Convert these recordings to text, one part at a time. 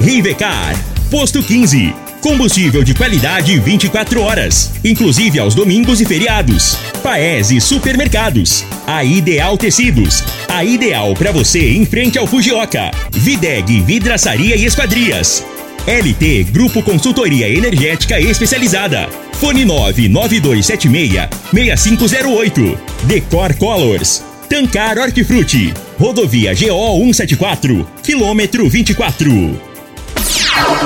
Rivecar. Posto 15. Combustível de qualidade 24 horas, inclusive aos domingos e feriados. Paese Supermercados. A Ideal Tecidos. A ideal para você em frente ao Fujioka. Videg Vidraçaria e Esquadrias. LT Grupo Consultoria Energética Especializada. Fone 99276 6508. Decor Colors. Tancar Hortifruti. Rodovia GO 174. Quilômetro 24.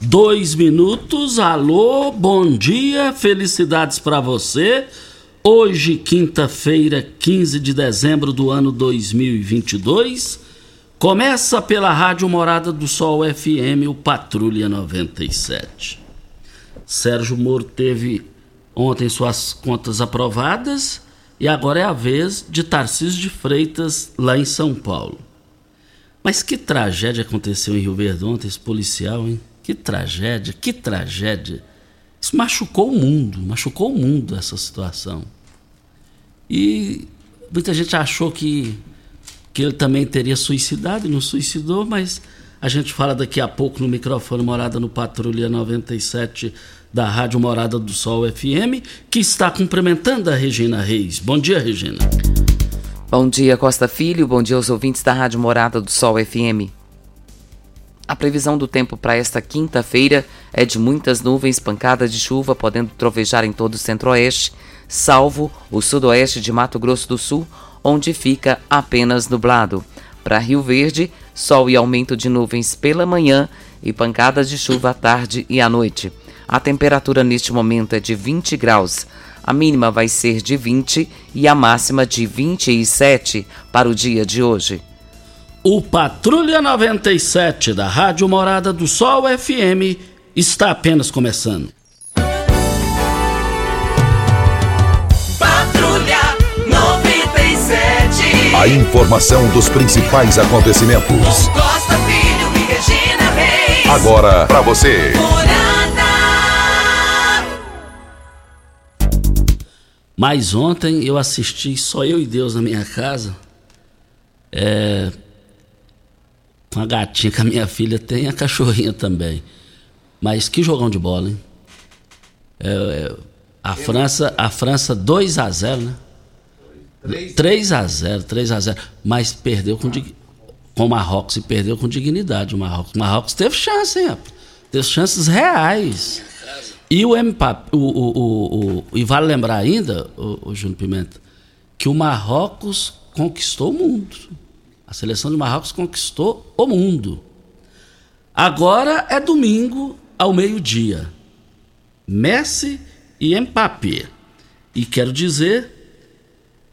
dois minutos. Alô, bom dia, felicidades para você. Hoje, quinta-feira, 15 de dezembro do ano 2022, começa pela Rádio Morada do Sol FM, o Patrulha 97. Sérgio Moro teve ontem suas contas aprovadas e agora é a vez de Tarcísio de Freitas lá em São Paulo. Mas que tragédia aconteceu em Rio Verde ontem, esse policial, hein? Que tragédia, que tragédia. Isso machucou o mundo, machucou o mundo essa situação. E muita gente achou que, que ele também teria suicidado e não suicidou, mas a gente fala daqui a pouco no microfone Morada no Patrulha 97 da Rádio Morada do Sol FM, que está cumprimentando a Regina Reis. Bom dia, Regina. Bom dia, Costa Filho. Bom dia aos ouvintes da Rádio Morada do Sol FM. A previsão do tempo para esta quinta-feira é de muitas nuvens, pancadas de chuva, podendo trovejar em todo o centro-oeste, salvo o sudoeste de Mato Grosso do Sul, onde fica apenas nublado. Para Rio Verde, sol e aumento de nuvens pela manhã e pancadas de chuva à tarde e à noite. A temperatura neste momento é de 20 graus. A mínima vai ser de 20 e a máxima de 27 para o dia de hoje. O Patrulha 97 da Rádio Morada do Sol FM está apenas começando. Patrulha 97. A informação dos principais acontecimentos. Costa Filho e Regina Reis. Agora para você. Mas ontem eu assisti só eu e Deus na minha casa. É, com a gatinha que a minha filha tem e a cachorrinha também. Mas que jogão de bola, hein? É, é, a França, a França 2 a 0, né? 3 a 0, 3 a 0, mas perdeu com dig- com o Marrocos e perdeu com dignidade o Marrocos. O Marrocos teve chance, hein? Teve chances reais. E o Mbappé, o, o, o- e vale lembrar ainda, o, o Júnior Pimenta, que o Marrocos conquistou o mundo. A seleção de Marrocos conquistou o mundo. Agora é domingo ao meio-dia. Messi e Mbappé. E quero dizer,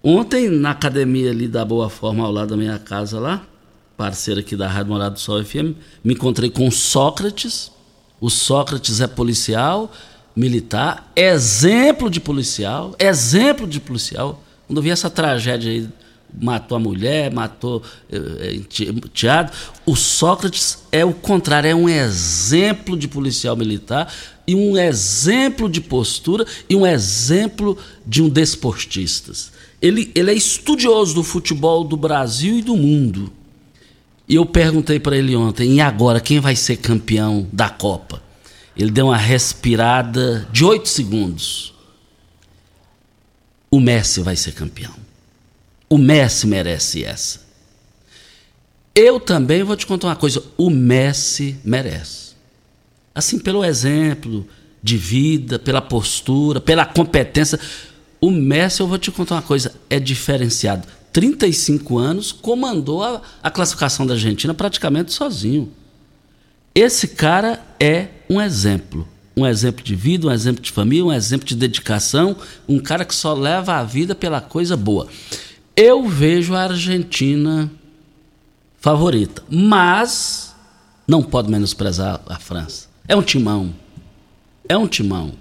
ontem na academia ali da Boa Forma, ao lado da minha casa lá, parceira aqui da Rádio Morado do Sol FM, me encontrei com Sócrates. O Sócrates é policial, militar, exemplo de policial, exemplo de policial. Quando eu vi essa tragédia aí, matou a mulher, matou eh, teado, o Sócrates é o contrário, é um exemplo de policial militar e um exemplo de postura e um exemplo de um desportista. Ele, ele é estudioso do futebol do Brasil e do mundo. E eu perguntei para ele ontem, e agora quem vai ser campeão da Copa? Ele deu uma respirada de oito segundos. O Messi vai ser campeão. O Messi merece essa. Eu também vou te contar uma coisa: o Messi merece. Assim, pelo exemplo de vida, pela postura, pela competência. O Messi, eu vou te contar uma coisa: é diferenciado. 35 anos, comandou a, a classificação da Argentina praticamente sozinho. Esse cara é um exemplo. Um exemplo de vida, um exemplo de família, um exemplo de dedicação, um cara que só leva a vida pela coisa boa. Eu vejo a Argentina favorita, mas não pode menosprezar a França. É um timão. É um timão.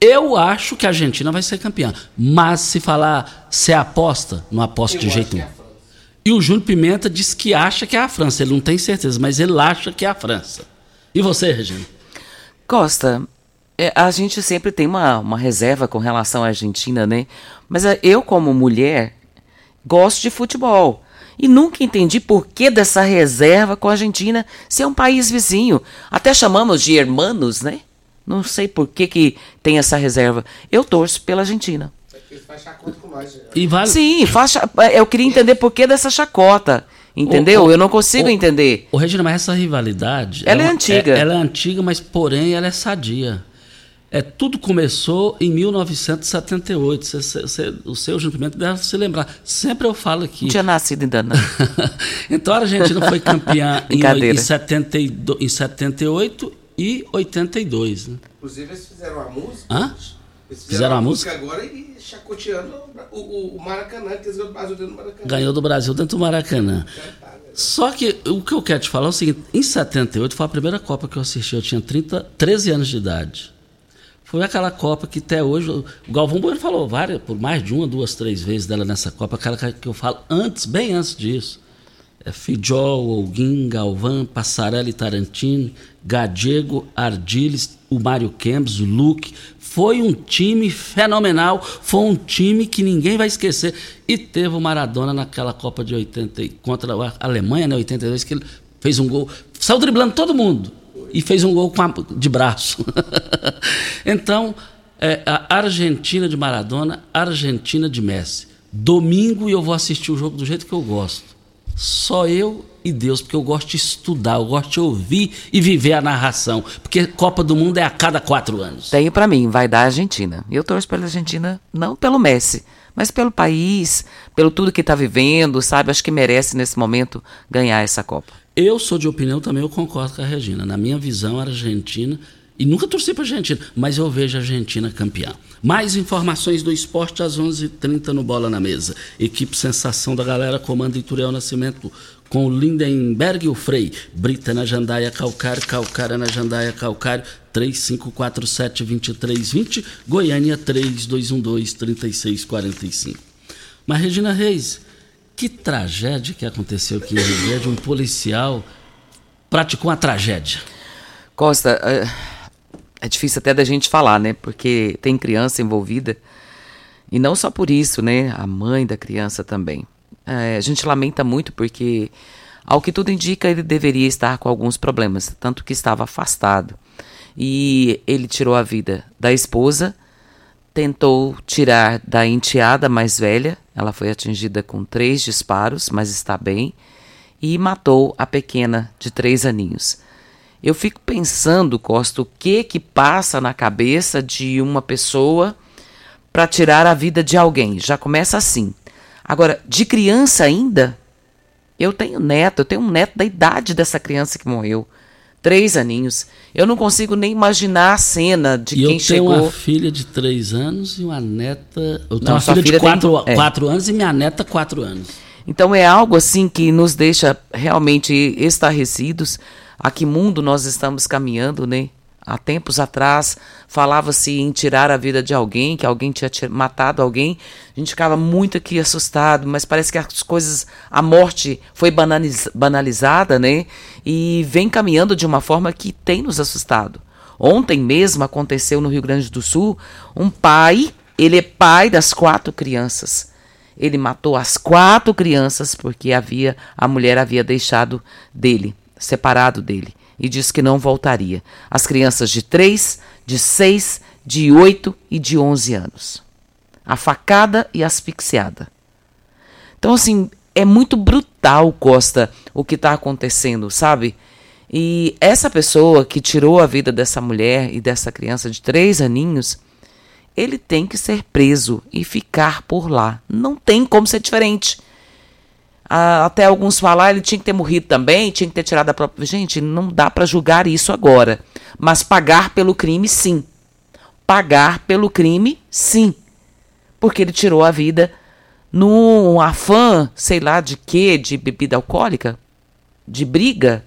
Eu acho que a Argentina vai ser campeã. Mas se falar se é aposta, não aposta de jeito nenhum. É e o Júnior Pimenta diz que acha que é a França. Ele não tem certeza, mas ele acha que é a França. E você, Regina? Costa, é, a gente sempre tem uma, uma reserva com relação à Argentina, né? Mas é, eu, como mulher, gosto de futebol. E nunca entendi por que dessa reserva com a Argentina se é um país vizinho. Até chamamos de hermanos, né? Não sei por que, que tem essa reserva. Eu torço pela Argentina. E vale... Sim, faz, eu queria entender por que dessa chacota. Entendeu? O, eu não consigo o, entender. O Regina, mas essa rivalidade. Ela é, é antiga. É, ela é antiga, mas porém ela é sadia. É, tudo começou em 1978. Cê, cê, cê, o seu juntamento deve se lembrar. Sempre eu falo aqui. Não tinha nascido ainda, não. então a Argentina foi campeã em, em, 72, em 78 e 82. Né? Inclusive, eles fizeram uma música. Hã? Eles fizeram, fizeram uma música agora e chacoteando o, o, o Maracanã, que eles ganhou do Brasil dentro do Maracanã. Ganhou do Brasil dentro do Maracanã. Só que o que eu quero te falar é o seguinte: em 78 foi a primeira Copa que eu assisti, eu tinha 30, 13 anos de idade. Foi aquela Copa que até hoje. O Galvão Bueno falou várias, por mais de uma, duas, três vezes dela nessa Copa, aquela que eu falo antes, bem antes disso. É Fijol, Galvão, Passarelli, Tarantini, Gadiego, Ardiles, o Mário Kempis, o Luke. Foi um time fenomenal, foi um time que ninguém vai esquecer. E teve o Maradona naquela Copa de 80 contra a Alemanha, né, 82, que ele fez um gol, saiu driblando todo mundo e fez um gol a, de braço. então, é, a Argentina de Maradona, Argentina de Messi. Domingo eu vou assistir o jogo do jeito que eu gosto. Só eu e Deus, porque eu gosto de estudar, eu gosto de ouvir e viver a narração. Porque Copa do Mundo é a cada quatro anos. Tenho para mim, vai dar a Argentina. Eu torço pela Argentina, não pelo Messi, mas pelo país, pelo tudo que está vivendo, sabe? Acho que merece nesse momento ganhar essa Copa. Eu sou de opinião também, eu concordo com a Regina. Na minha visão, a Argentina. E nunca torci para a Argentina, mas eu vejo a Argentina campeã. Mais informações do esporte às 11:30 h 30 no Bola na Mesa. Equipe Sensação da Galera comanda Ituriel Nascimento com o Lindenberg e o Frei. Brita na Jandaia Calcário, Calcária na Jandaia Calcário, 3547-2320, Goiânia 3212-3645. Mas Regina Reis, que tragédia que aconteceu aqui em Rio Grande, um policial praticou uma tragédia. Costa, é, é difícil até da gente falar, né? Porque tem criança envolvida. E não só por isso, né? A mãe da criança também. É, a gente lamenta muito porque, ao que tudo indica, ele deveria estar com alguns problemas, tanto que estava afastado. E ele tirou a vida da esposa tentou tirar da enteada mais velha, ela foi atingida com três disparos, mas está bem, e matou a pequena de três aninhos. Eu fico pensando, Costa, o que que passa na cabeça de uma pessoa para tirar a vida de alguém? Já começa assim. Agora, de criança ainda, eu tenho neto, eu tenho um neto da idade dessa criança que morreu três aninhos. Eu não consigo nem imaginar a cena de e quem chegou. Eu tenho uma filha de três anos e uma neta. Eu tenho não, uma filha, filha, de quatro, tem... é. quatro anos e minha neta quatro anos. Então é algo assim que nos deixa realmente estarrecidos. A que mundo nós estamos caminhando, né? Há tempos atrás falava-se em tirar a vida de alguém, que alguém tinha matado alguém. A gente ficava muito aqui assustado, mas parece que as coisas, a morte foi banaliz, banalizada, né? E vem caminhando de uma forma que tem nos assustado. Ontem mesmo aconteceu no Rio Grande do Sul, um pai, ele é pai das quatro crianças. Ele matou as quatro crianças porque havia a mulher havia deixado dele, separado dele e disse que não voltaria. As crianças de 3, de 6, de 8 e de 11 anos. A facada e asfixiada. Então, assim, é muito brutal, Costa, o que está acontecendo, sabe? E essa pessoa que tirou a vida dessa mulher e dessa criança de três aninhos, ele tem que ser preso e ficar por lá. Não tem como ser diferente. Ah, até alguns falar ele tinha que ter morrido também, tinha que ter tirado a própria. Gente, não dá para julgar isso agora. Mas pagar pelo crime, sim. Pagar pelo crime, sim. Porque ele tirou a vida num afã, sei lá de quê, de bebida alcoólica, de briga,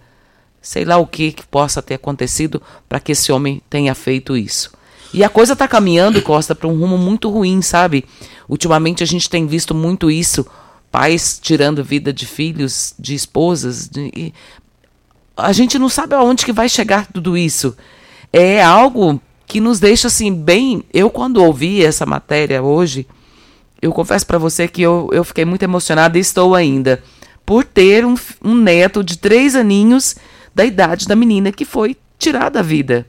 sei lá o que que possa ter acontecido para que esse homem tenha feito isso. E a coisa está caminhando, Costa, para um rumo muito ruim, sabe? Ultimamente a gente tem visto muito isso, pais tirando vida de filhos, de esposas, de... a gente não sabe aonde que vai chegar tudo isso. É algo que nos deixa assim bem. Eu quando ouvi essa matéria hoje, eu confesso para você que eu, eu fiquei muito emocionada e estou ainda por ter um, um neto de três aninhos da idade da menina que foi tirada a vida.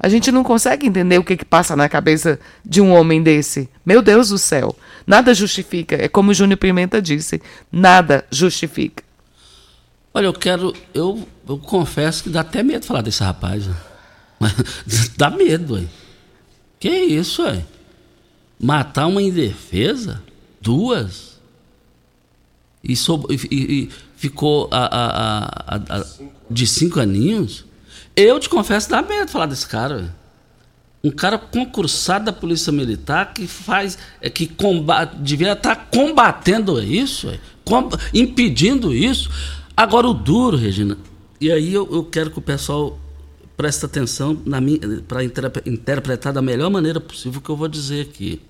A gente não consegue entender o que, que passa na cabeça de um homem desse. Meu Deus do céu. Nada justifica. É como o Júnior Pimenta disse: nada justifica. Olha, eu quero. Eu, eu confesso que dá até medo falar desse rapaz. dá medo, ué. Que isso, ué? Matar uma indefesa? Duas? E, e, e ficou a, a, a, de cinco aninhos? Eu te confesso, dá medo falar desse cara. Um cara concursado da Polícia Militar que faz. É, que combate, devia estar tá combatendo isso, com, impedindo isso. Agora o duro, Regina, e aí eu, eu quero que o pessoal preste atenção para interpretar da melhor maneira possível o que eu vou dizer aqui.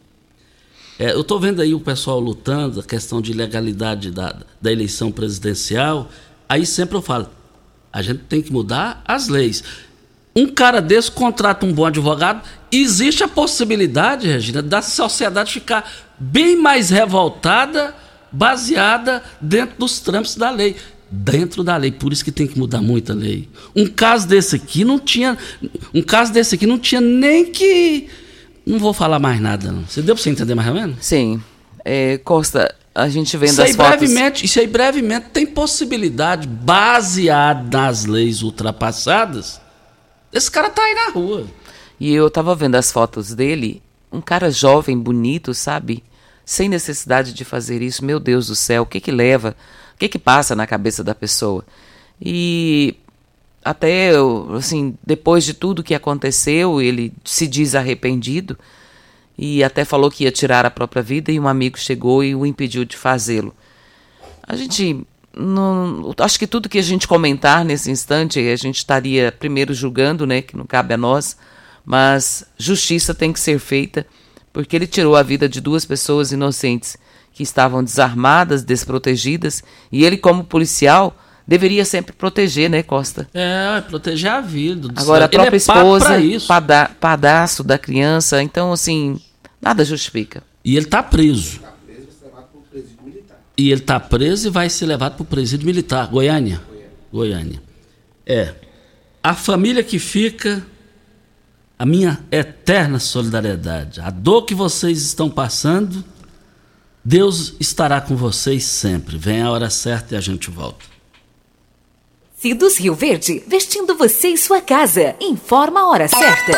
É, eu estou vendo aí o pessoal lutando, a questão de legalidade da, da eleição presidencial. Aí sempre eu falo, a gente tem que mudar as leis. Um cara desse contrata um bom advogado, existe a possibilidade, Regina, da sociedade ficar bem mais revoltada, baseada dentro dos trâmites da lei. Dentro da lei, por isso que tem que mudar muita lei. Um caso desse aqui não tinha. Um caso desse aqui não tinha nem que não vou falar mais nada, não. Você deu para você entender mais ou menos? Sim. É, Costa, a gente vendo isso as aí fotos... Brevemente, isso aí brevemente tem possibilidade, baseada nas leis ultrapassadas, esse cara tá aí na rua. E eu tava vendo as fotos dele, um cara jovem, bonito, sabe? Sem necessidade de fazer isso. Meu Deus do céu, o que que leva? O que que passa na cabeça da pessoa? E até assim, depois de tudo que aconteceu, ele se diz arrependido e até falou que ia tirar a própria vida e um amigo chegou e o impediu de fazê-lo. A gente não, acho que tudo que a gente comentar nesse instante, a gente estaria primeiro julgando, né, que não cabe a nós, mas justiça tem que ser feita, porque ele tirou a vida de duas pessoas inocentes que estavam desarmadas, desprotegidas, e ele como policial deveria sempre proteger, né, Costa? É, proteger a vida. Agora, a própria é esposa, pada, padaço da criança, então, assim, nada justifica. E ele está preso. E ele está preso e vai ser levado para o presídio militar, Goiânia. Goiânia. É. A família que fica, a minha eterna solidariedade. A dor que vocês estão passando, Deus estará com vocês sempre. Vem a hora certa e a gente volta. Cidos Rio Verde, vestindo você e sua casa. Informa a hora certa.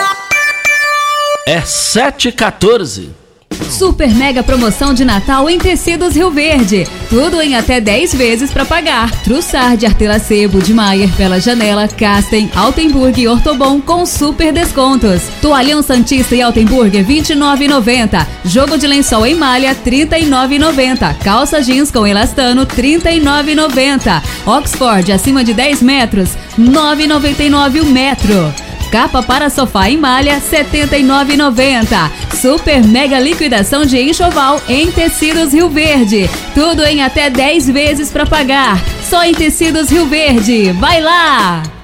É 7h14. Super mega promoção de Natal em Tecidos Rio Verde. Tudo em até 10 vezes para pagar. Trussard, Artelacebo, de Maier, Pela Janela, Casten, Altenburg e Ortobon com super descontos. Toalhão Santista e Altenburg 29,90. Jogo de lençol em malha 39,90. Calça jeans com elastano 39,90. Oxford acima de 10 metros 9,99 o metro. Capa para sofá em malha R$ 79,90. Super mega liquidação de enxoval em Tecidos Rio Verde. Tudo em até 10 vezes para pagar. Só em Tecidos Rio Verde. Vai lá!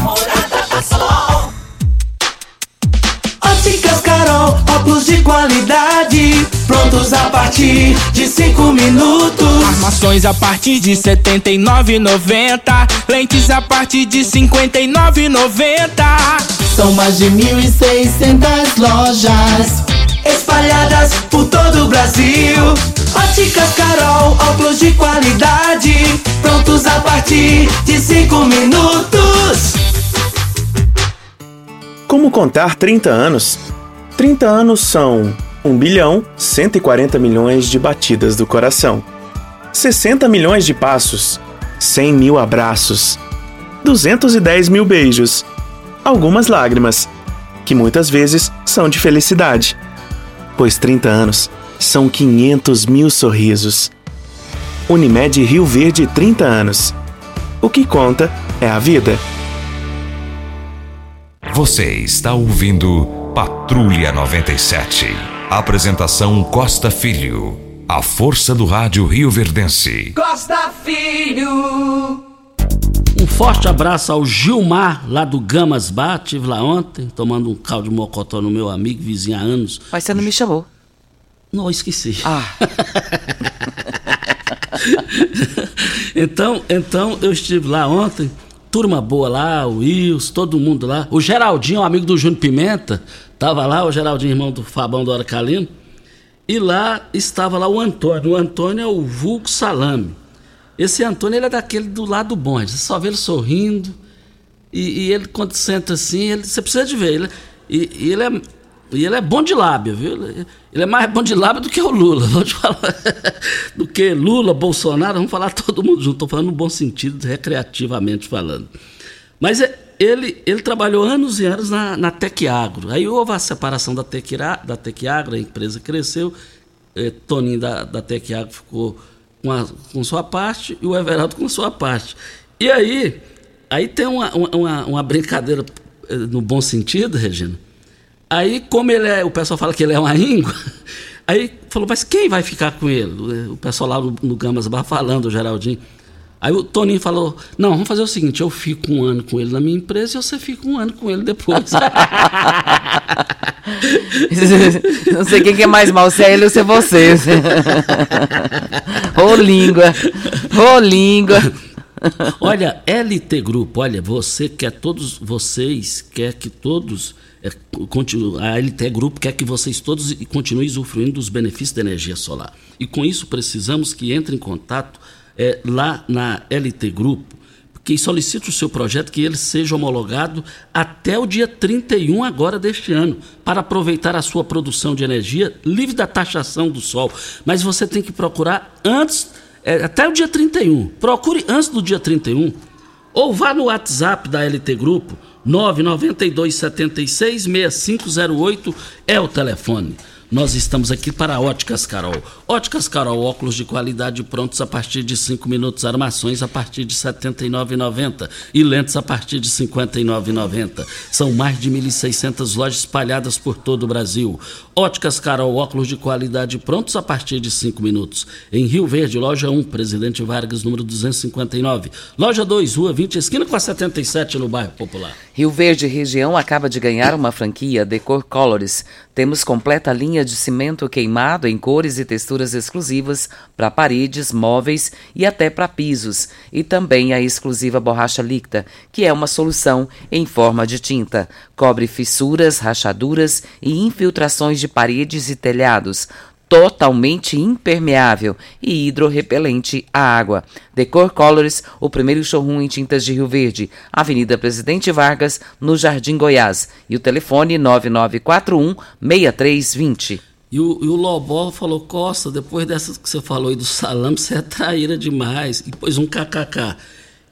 Morada do Sol. Óticas Carol, óculos de qualidade, prontos a partir de 5 minutos. Armações a partir de 79,90, lentes a partir de 59,90. São mais de 1.600 lojas espalhadas por todo o Brasil. Óticas Carol, óculos de qualidade, prontos a partir de 5 minutos. Como contar 30 anos? 30 anos são 1 bilhão 140 milhões de batidas do coração, 60 milhões de passos, 100 mil abraços, 210 mil beijos, algumas lágrimas, que muitas vezes são de felicidade, pois 30 anos são 500 mil sorrisos. Unimed Rio Verde 30 anos. O que conta é a vida. Você está ouvindo Patrulha 97. Apresentação Costa Filho. A força do rádio Rio Verdense. Costa Filho. Um forte abraço ao Gilmar, lá do Gamas Bar. Estive lá ontem, tomando um caldo de mocotó no meu amigo, vizinho há anos. Mas você não me chamou. Não, esqueci. Ah. então, então, eu estive lá ontem, turma boa lá, o Wilson, todo mundo lá. O Geraldinho, amigo do Júnior Pimenta, tava lá, o Geraldinho, irmão do Fabão do Aracalino. E lá estava lá o Antônio. O Antônio é o vulgo salame. Esse Antônio, ele é daquele do lado bom. Você só vê ele sorrindo. E, e ele, quando senta assim, ele, você precisa de ver. Ele, e, e ele é e ele é bom de lábia, viu? Ele é mais bom de lábia do que o Lula, te falar. do que Lula, Bolsonaro, vamos falar todo mundo junto. Estou falando no bom sentido, recreativamente falando. Mas é, ele, ele trabalhou anos e anos na, na Tecagro. Aí houve a separação da, Tequira, da Tecagro, a empresa cresceu, eh, Toninho da, da Tecagro ficou com, a, com sua parte e o Everaldo com sua parte. E aí, aí tem uma, uma, uma brincadeira eh, no bom sentido, Regina, Aí, como ele é, o pessoal fala que ele é uma íngua, aí falou, mas quem vai ficar com ele? O pessoal lá no, no Gamas Bar falando, o Geraldinho. Aí o Toninho falou: Não, vamos fazer o seguinte: eu fico um ano com ele na minha empresa e você fica um ano com ele depois. Não sei quem que é mais mal, se é ele ou se é você. Ô língua, ô língua. Olha, LT Grupo, olha, você quer todos, vocês quer que todos é, a LT Grupo quer que vocês todos continuem usufruindo dos benefícios da energia solar. E com isso precisamos que entre em contato é, lá na LT Grupo, que solicite o seu projeto que ele seja homologado até o dia 31 agora deste ano, para aproveitar a sua produção de energia livre da taxação do sol. Mas você tem que procurar antes, é, até o dia 31. Procure antes do dia 31. Ou vá no WhatsApp da LT Grupo 992 76 6508 é o telefone. Nós estamos aqui para Óticas Carol. Óticas Carol, óculos de qualidade prontos a partir de 5 minutos, armações a partir de R$ 79,90 e lentes a partir de R$ 59,90. São mais de 1.600 lojas espalhadas por todo o Brasil. Óticas Carol, óculos de qualidade prontos a partir de 5 minutos. Em Rio Verde, loja 1, Presidente Vargas, número 259. Loja 2, Rua 20, esquina com a 77, no bairro Popular. Rio Verde região acaba de ganhar uma franquia Decor Colors. Temos completa linha de cimento queimado em cores e texturas exclusivas para paredes, móveis e até para pisos. E também a exclusiva borracha líquida, que é uma solução em forma de tinta. Cobre fissuras, rachaduras e infiltrações de paredes e telhados totalmente impermeável e hidrorrepelente à água. Decor Colors, o primeiro showroom em tintas de Rio Verde, Avenida Presidente Vargas, no Jardim Goiás. E o telefone 9941 6320. E o, e o Lobó falou, Costa, depois dessas que você falou aí do salame, você é traíra demais. E pôs um kkk.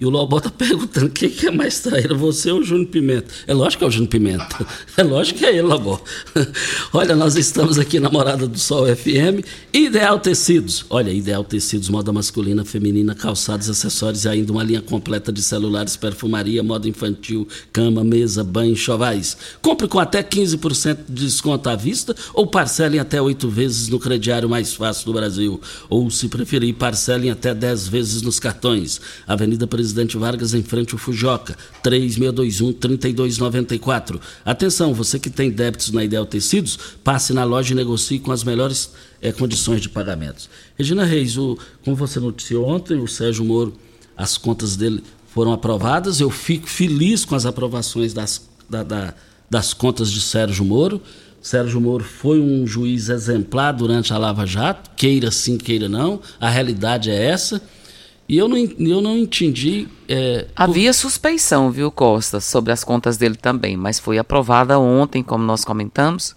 E o Lobó tá perguntando quem que é mais traíra, você ou o Júnior Pimenta? É lógico que é o Júnior Pimenta. É lógico que é ele, Lobó. Olha, nós estamos aqui na Morada do Sol FM. Ideal Tecidos. Olha, Ideal Tecidos, moda masculina, feminina, calçados, acessórios e ainda uma linha completa de celulares, perfumaria, moda infantil, cama, mesa, banho, chovais. Compre com até 15% de desconto à vista ou parcelem até oito vezes no crediário mais fácil do Brasil. Ou, se preferir, parcelem até 10 vezes nos cartões. Avenida Presidente Vargas, em frente ao Fujoca, 3621-3294. Atenção, você que tem débitos na Ideal Tecidos, passe na loja e negocie com as melhores é, condições de pagamentos. Regina Reis, o, como você noticiou ontem, o Sérgio Moro, as contas dele foram aprovadas. Eu fico feliz com as aprovações das, da, da, das contas de Sérgio Moro. Sérgio Moro foi um juiz exemplar durante a Lava Jato, queira sim, queira não, a realidade é essa. E eu não, eu não entendi. É, Havia por... suspeição, viu, Costa, sobre as contas dele também, mas foi aprovada ontem, como nós comentamos,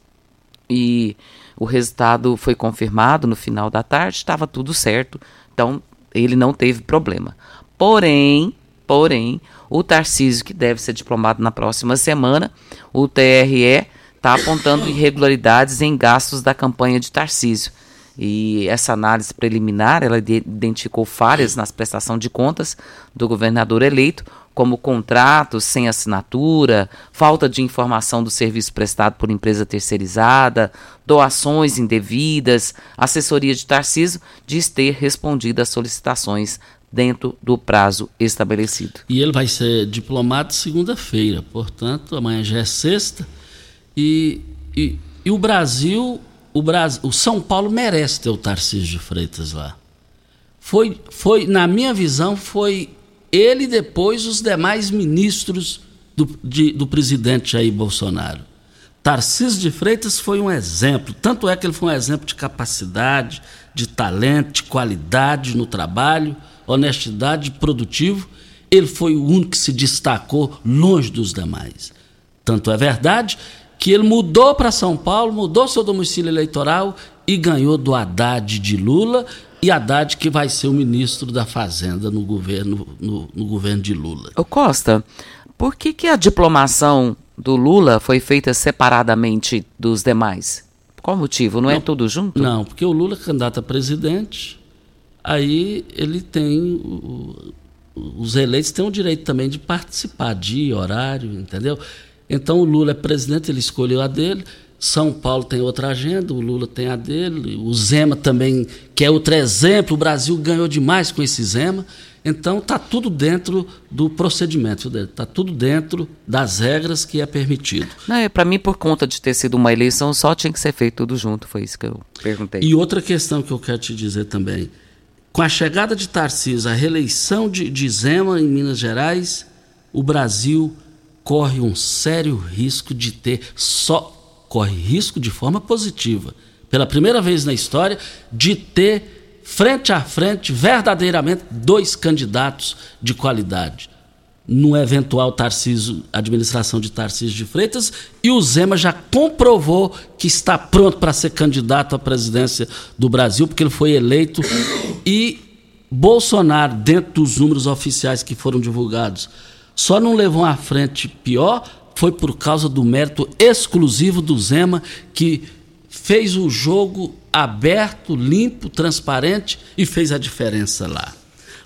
e o resultado foi confirmado no final da tarde, estava tudo certo, então ele não teve problema. Porém, porém, o Tarcísio, que deve ser diplomado na próxima semana, o TRE está apontando irregularidades em gastos da campanha de Tarcísio. E essa análise preliminar, ela identificou falhas nas prestação de contas do governador eleito, como contratos sem assinatura, falta de informação do serviço prestado por empresa terceirizada, doações indevidas. Assessoria de Tarcísio diz ter respondido às solicitações dentro do prazo estabelecido. E ele vai ser diplomado segunda-feira, portanto, amanhã já é sexta. E, e, e o Brasil, o Brasil, o São Paulo merece ter o Tarcísio de Freitas lá. Foi, foi, na minha visão, foi ele e depois os demais ministros do, de, do presidente Jair Bolsonaro. Tarcísio de Freitas foi um exemplo, tanto é que ele foi um exemplo de capacidade, de talento, de qualidade no trabalho, honestidade, produtivo. Ele foi o único que se destacou longe dos demais. Tanto é verdade que ele mudou para São Paulo, mudou seu domicílio eleitoral e ganhou do Haddad de Lula e Haddad que vai ser o ministro da Fazenda no governo, no, no governo de Lula. Ô Costa, por que, que a diplomação do Lula foi feita separadamente dos demais? Qual motivo? Não, é não é tudo junto? Não, porque o Lula é candidato a presidente, aí ele tem. Os eleitos têm o direito também de participar, dia, horário, entendeu? Então o Lula é presidente, ele escolheu a dele. São Paulo tem outra agenda, o Lula tem a dele, o Zema também, que é outro exemplo, o Brasil ganhou demais com esse Zema. Então está tudo dentro do procedimento, está tudo dentro das regras que é permitido. Não, é, para mim, por conta de ter sido uma eleição, só tinha que ser feito tudo junto, foi isso que eu perguntei. E outra questão que eu quero te dizer também, com a chegada de Tarcísio, a reeleição de, de Zema em Minas Gerais, o Brasil corre um sério risco de ter só corre risco de forma positiva, pela primeira vez na história, de ter frente a frente verdadeiramente dois candidatos de qualidade. No eventual Tarcísio, administração de Tarcísio de Freitas, e o Zema já comprovou que está pronto para ser candidato à presidência do Brasil, porque ele foi eleito e Bolsonaro, dentro dos números oficiais que foram divulgados, só não levou à frente pior foi por causa do mérito exclusivo do Zema, que fez o jogo aberto, limpo, transparente e fez a diferença lá.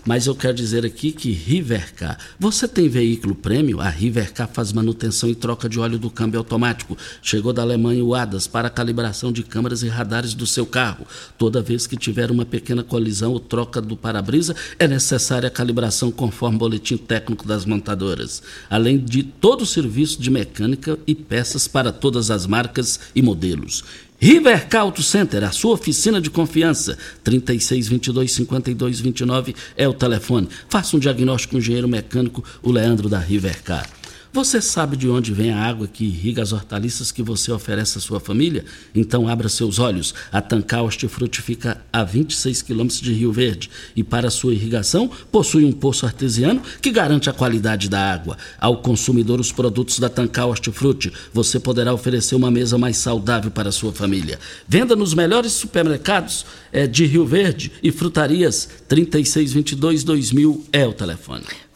Mas eu quero dizer aqui que Rivercar, você tem veículo prêmio? A Rivercar faz manutenção e troca de óleo do câmbio automático. Chegou da Alemanha o ADAS para calibração de câmeras e radares do seu carro. Toda vez que tiver uma pequena colisão ou troca do para-brisa, é necessária a calibração conforme o boletim técnico das montadoras. Além de todo o serviço de mecânica e peças para todas as marcas e modelos. Rivercar Auto Center, a sua oficina de confiança. 3622 5229 é o telefone. Faça um diagnóstico com o engenheiro mecânico, o Leandro da Rivercar. Você sabe de onde vem a água que irriga as hortaliças que você oferece à sua família? Então abra seus olhos. A Tancar Hortifruti fica a 26 quilômetros de Rio Verde e para sua irrigação possui um poço artesiano que garante a qualidade da água. Ao consumidor os produtos da Tancar Hortifruti, você poderá oferecer uma mesa mais saudável para a sua família. Venda nos melhores supermercados é, de Rio Verde e frutarias 3622 2000 é o telefone.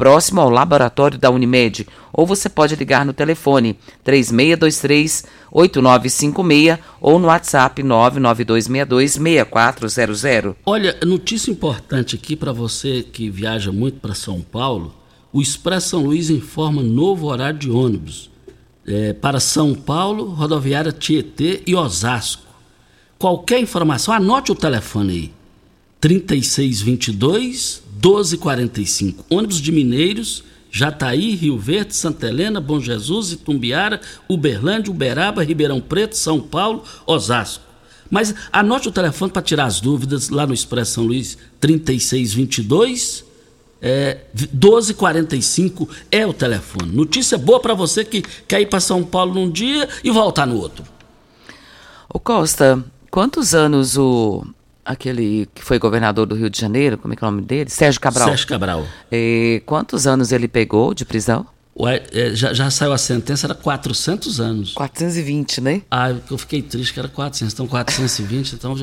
próximo ao laboratório da Unimed, ou você pode ligar no telefone 3623 8956 ou no WhatsApp 99262 6400. Olha, notícia importante aqui para você que viaja muito para São Paulo, o Expresso São Luís informa novo horário de ônibus é, para São Paulo, rodoviária Tietê e Osasco. Qualquer informação, anote o telefone aí. 3622 1245. Ônibus de Mineiros, Jataí, Rio Verde, Santa Helena, Bom Jesus, Itumbiara, Uberlândia, Uberaba, Ribeirão Preto, São Paulo, Osasco. Mas anote o telefone para tirar as dúvidas lá no Expresso São Luís, 3622 é, 1245 é o telefone. Notícia boa para você que quer ir para São Paulo num dia e voltar no outro. Ô Costa, quantos anos o aquele que foi governador do Rio de Janeiro, como é que é o nome dele? Sérgio Cabral. Sérgio Cabral. E quantos anos ele pegou de prisão? Ué, é, já, já, saiu a sentença, era 400 anos. 420, né? Ah, eu fiquei triste que era 400, então 420, então...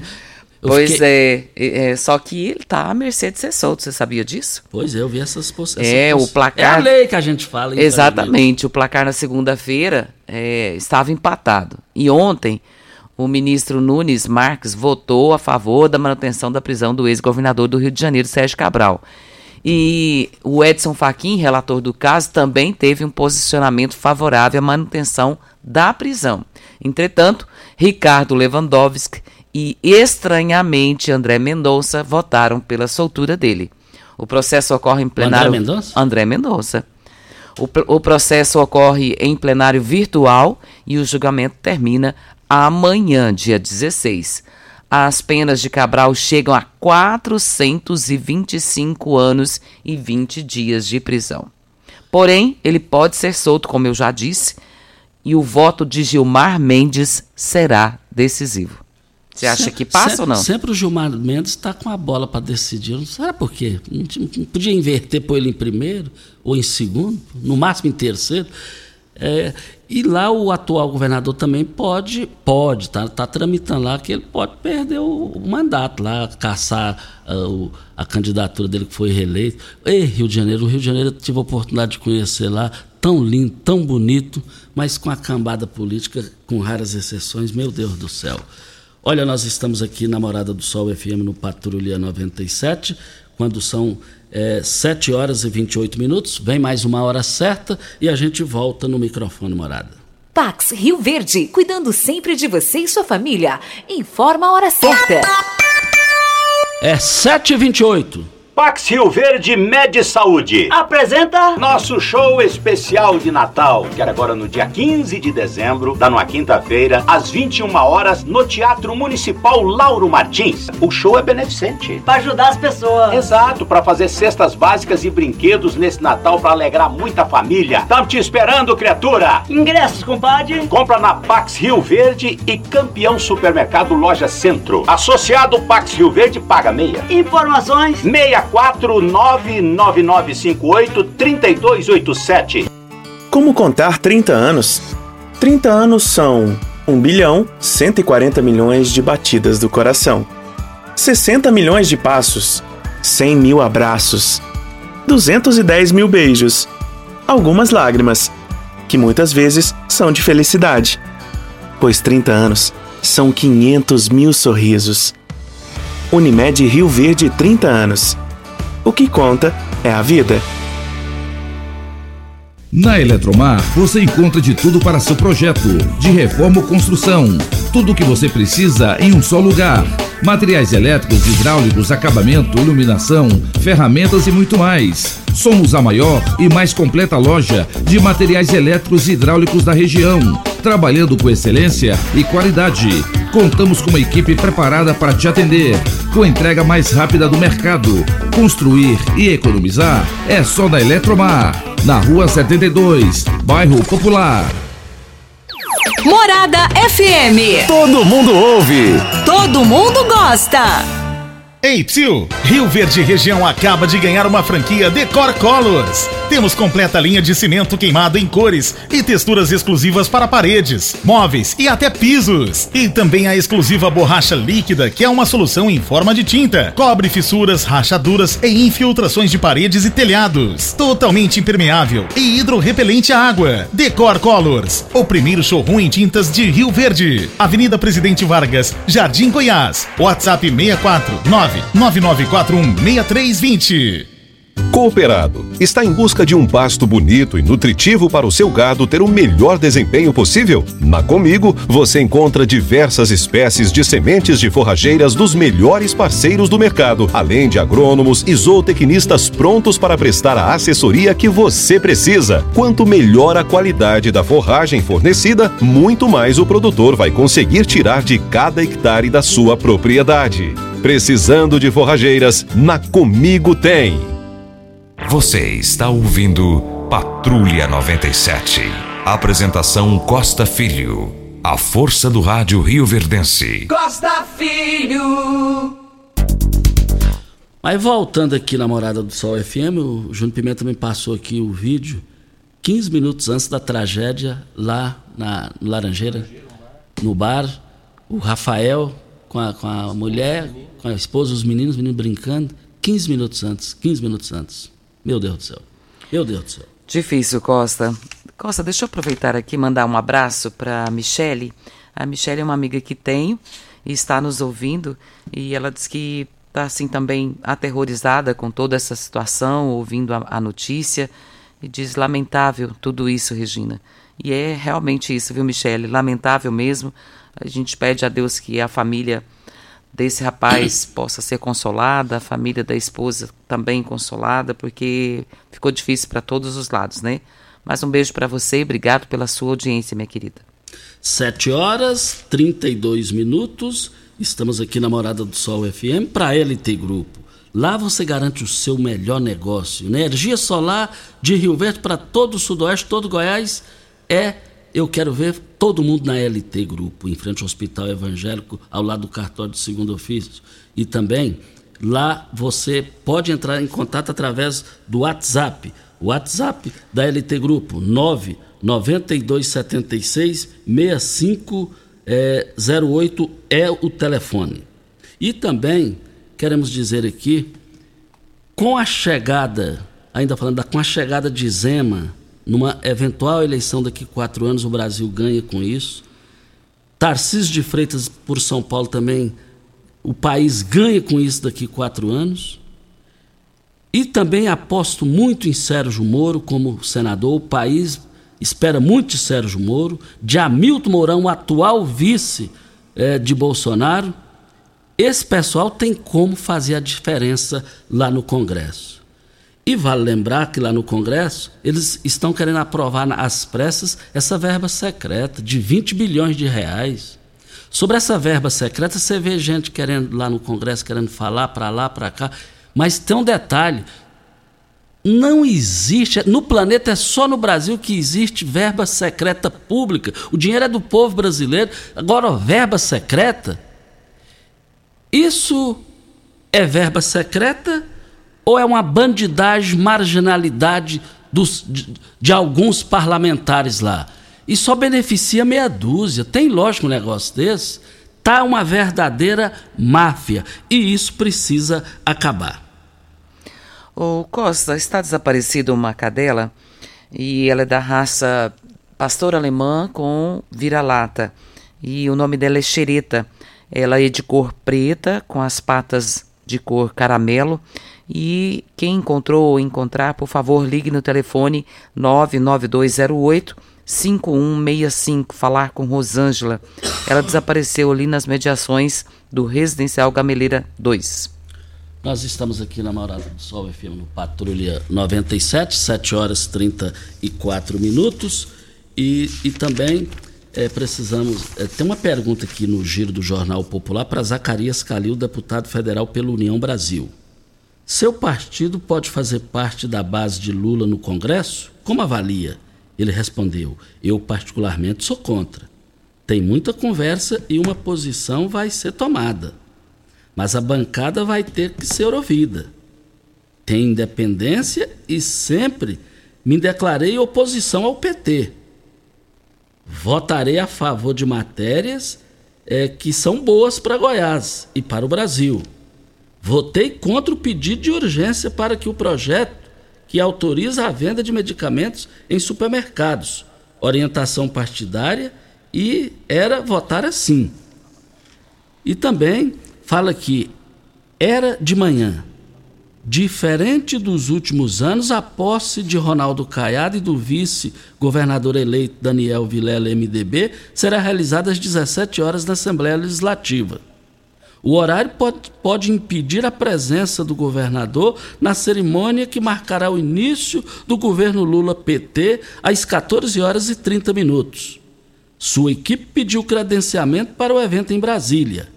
Pois fiquei... é, é, só que ele tá à mercê de ser solto, você sabia disso? Pois é, eu vi essas possibilidades. É, o placar... É a lei que a gente fala. Exatamente, o placar na segunda-feira é, estava empatado. E ontem o ministro Nunes Marques votou a favor da manutenção da prisão do ex-governador do Rio de Janeiro, Sérgio Cabral. E o Edson Fachin, relator do caso, também teve um posicionamento favorável à manutenção da prisão. Entretanto, Ricardo Lewandowski e, estranhamente, André Mendonça votaram pela soltura dele. O processo ocorre em plenário. André Mendonça? André Mendonça. O, o processo ocorre em plenário virtual e o julgamento termina amanhã, dia 16. As penas de Cabral chegam a 425 anos e 20 dias de prisão. Porém, ele pode ser solto, como eu já disse, e o voto de Gilmar Mendes será decisivo. Você acha sempre, que passa sempre, ou não? Sempre o Gilmar Mendes está com a bola para decidir. Não sabe por quê? Não, não podia inverter, pôr ele em primeiro ou em segundo, no máximo em terceiro. É, e lá o atual governador também pode, pode, tá, tá tramitando lá que ele pode perder o, o mandato lá, caçar uh, a candidatura dele que foi reeleito. Ei, Rio de Janeiro, o Rio de Janeiro eu tive a oportunidade de conhecer lá, tão lindo, tão bonito, mas com a cambada política, com raras exceções, meu Deus do céu. Olha, nós estamos aqui na Morada do Sol FM no Patrulha 97, quando são é, 7 horas e 28 minutos. Vem mais uma hora certa e a gente volta no microfone morada. Pax Rio Verde, cuidando sempre de você e sua família. Informa a hora certa. É 7h28. Pax Rio Verde Med Saúde apresenta nosso show especial de Natal, que era agora no dia 15 de dezembro, da numa quinta-feira, às 21 horas, no Teatro Municipal Lauro Martins. O show é beneficente. Para ajudar as pessoas. Exato, para fazer cestas básicas e brinquedos nesse Natal para alegrar muita família. Estamos te esperando, criatura. Ingressos, compadre. Compra na Pax Rio Verde e Campeão Supermercado Loja Centro. Associado Pax Rio Verde paga meia. Informações 6 3287. Como contar 30 anos? 30 anos são 1 bilhão 140 milhões de batidas do coração, 60 milhões de passos, 100 mil abraços, 210 mil beijos, algumas lágrimas, que muitas vezes são de felicidade, pois 30 anos são 500 mil sorrisos. Unimed Rio Verde 30 anos. O que conta é a vida. Na Eletromar, você encontra de tudo para seu projeto, de reforma ou construção. Tudo o que você precisa em um só lugar. Materiais elétricos, hidráulicos, acabamento, iluminação, ferramentas e muito mais. Somos a maior e mais completa loja de materiais elétricos e hidráulicos da região, trabalhando com excelência e qualidade. Contamos com uma equipe preparada para te atender, com entrega mais rápida do mercado. Construir e economizar é só na Eletromar, na Rua 72, Bairro Popular. Morada FM. Todo mundo ouve. Todo mundo gosta. Ei, Psil! Rio Verde Região acaba de ganhar uma franquia Decor Colors. Temos completa linha de cimento queimado em cores e texturas exclusivas para paredes, móveis e até pisos. E também a exclusiva borracha líquida, que é uma solução em forma de tinta. Cobre fissuras, rachaduras e infiltrações de paredes e telhados. Totalmente impermeável e hidrorrepelente à água. Decor Colors, o primeiro showroom em tintas de Rio Verde. Avenida Presidente Vargas, Jardim Goiás. WhatsApp 649 99416320. Cooperado está em busca de um pasto bonito e nutritivo para o seu gado ter o melhor desempenho possível? Na Comigo você encontra diversas espécies de sementes de forrageiras dos melhores parceiros do mercado, além de agrônomos e zootecnistas prontos para prestar a assessoria que você precisa. Quanto melhor a qualidade da forragem fornecida, muito mais o produtor vai conseguir tirar de cada hectare da sua propriedade. Precisando de forrageiras? Na Comigo tem. Você está ouvindo Patrulha 97. Apresentação Costa Filho. A força do rádio Rio Verdense. Costa Filho. Mas voltando aqui na Morada do Sol FM, o Júnior Pimenta me passou aqui o vídeo 15 minutos antes da tragédia lá na no Laranjeira, no bar. O Rafael com a, com a mulher, com a esposa, os meninos, os meninos brincando. 15 minutos antes, 15 minutos antes. Meu Deus do céu. Meu Deus do céu. Difícil, Costa. Costa, deixa eu aproveitar aqui e mandar um abraço para Michele. A Michele é uma amiga que tenho e está nos ouvindo e ela diz que está assim também aterrorizada com toda essa situação, ouvindo a, a notícia e diz lamentável tudo isso, Regina. E é realmente isso, viu, Michele? Lamentável mesmo. A gente pede a Deus que a família desse rapaz possa ser consolada, a família da esposa também consolada, porque ficou difícil para todos os lados, né? Mais um beijo para você e obrigado pela sua audiência, minha querida. 7 horas 32 minutos. Estamos aqui na Morada do Sol FM para LT Grupo. Lá você garante o seu melhor negócio. Energia solar de Rio Verde para todo o Sudoeste, todo Goiás. É, eu quero ver todo mundo na LT Grupo, em frente ao Hospital Evangélico, ao lado do cartório de segundo ofício. E também, lá você pode entrar em contato através do WhatsApp. O WhatsApp da LT Grupo, 99276 6508 é o telefone. E também queremos dizer aqui, com a chegada, ainda falando da, com a chegada de Zema, numa eventual eleição daqui a quatro anos, o Brasil ganha com isso. Tarcísio de Freitas por São Paulo também, o país ganha com isso daqui a quatro anos. E também aposto muito em Sérgio Moro como senador. O país espera muito de Sérgio Moro, de Hamilton Mourão, o atual vice eh, de Bolsonaro. Esse pessoal tem como fazer a diferença lá no Congresso. E vale lembrar que lá no Congresso eles estão querendo aprovar às pressas essa verba secreta de 20 bilhões de reais. Sobre essa verba secreta, você vê gente querendo lá no Congresso querendo falar para lá, para cá. Mas tem um detalhe: não existe, no planeta é só no Brasil que existe verba secreta pública. O dinheiro é do povo brasileiro. Agora, verba secreta, isso é verba secreta ou é uma bandidagem, marginalidade dos, de, de alguns parlamentares lá? E só beneficia meia dúzia. Tem lógico um negócio desse? Tá uma verdadeira máfia. E isso precisa acabar. O Costa, está desaparecida uma cadela e ela é da raça pastor alemã com vira-lata. E o nome dela é Xereta. Ela é de cor preta, com as patas de cor caramelo. E quem encontrou ou encontrar, por favor, ligue no telefone 99208 5165, falar com Rosângela. Ela desapareceu ali nas mediações do Residencial Gameleira 2. Nós estamos aqui na Morada do Sol FM no Patrulha 97, 7 horas 34 minutos. E, e também é, precisamos. É, tem uma pergunta aqui no giro do Jornal Popular para Zacarias Calil, deputado federal pela União Brasil. Seu partido pode fazer parte da base de Lula no Congresso? Como avalia? Ele respondeu: Eu, particularmente, sou contra. tem muita conversa e uma posição vai ser tomada. Mas a bancada vai ter que ser ouvida. Tem independência e sempre me declarei oposição ao PT. Votarei a favor de matérias é, que são boas para Goiás e para o Brasil. Votei contra o pedido de urgência para que o projeto que autoriza a venda de medicamentos em supermercados, orientação partidária e era votar assim. E também fala que era de manhã. Diferente dos últimos anos, a posse de Ronaldo Caiado e do vice-governador eleito Daniel Vilela MDB será realizada às 17 horas na Assembleia Legislativa. O horário pode, pode impedir a presença do governador na cerimônia que marcará o início do governo Lula-PT às 14 horas e 30 minutos. Sua equipe pediu credenciamento para o evento em Brasília.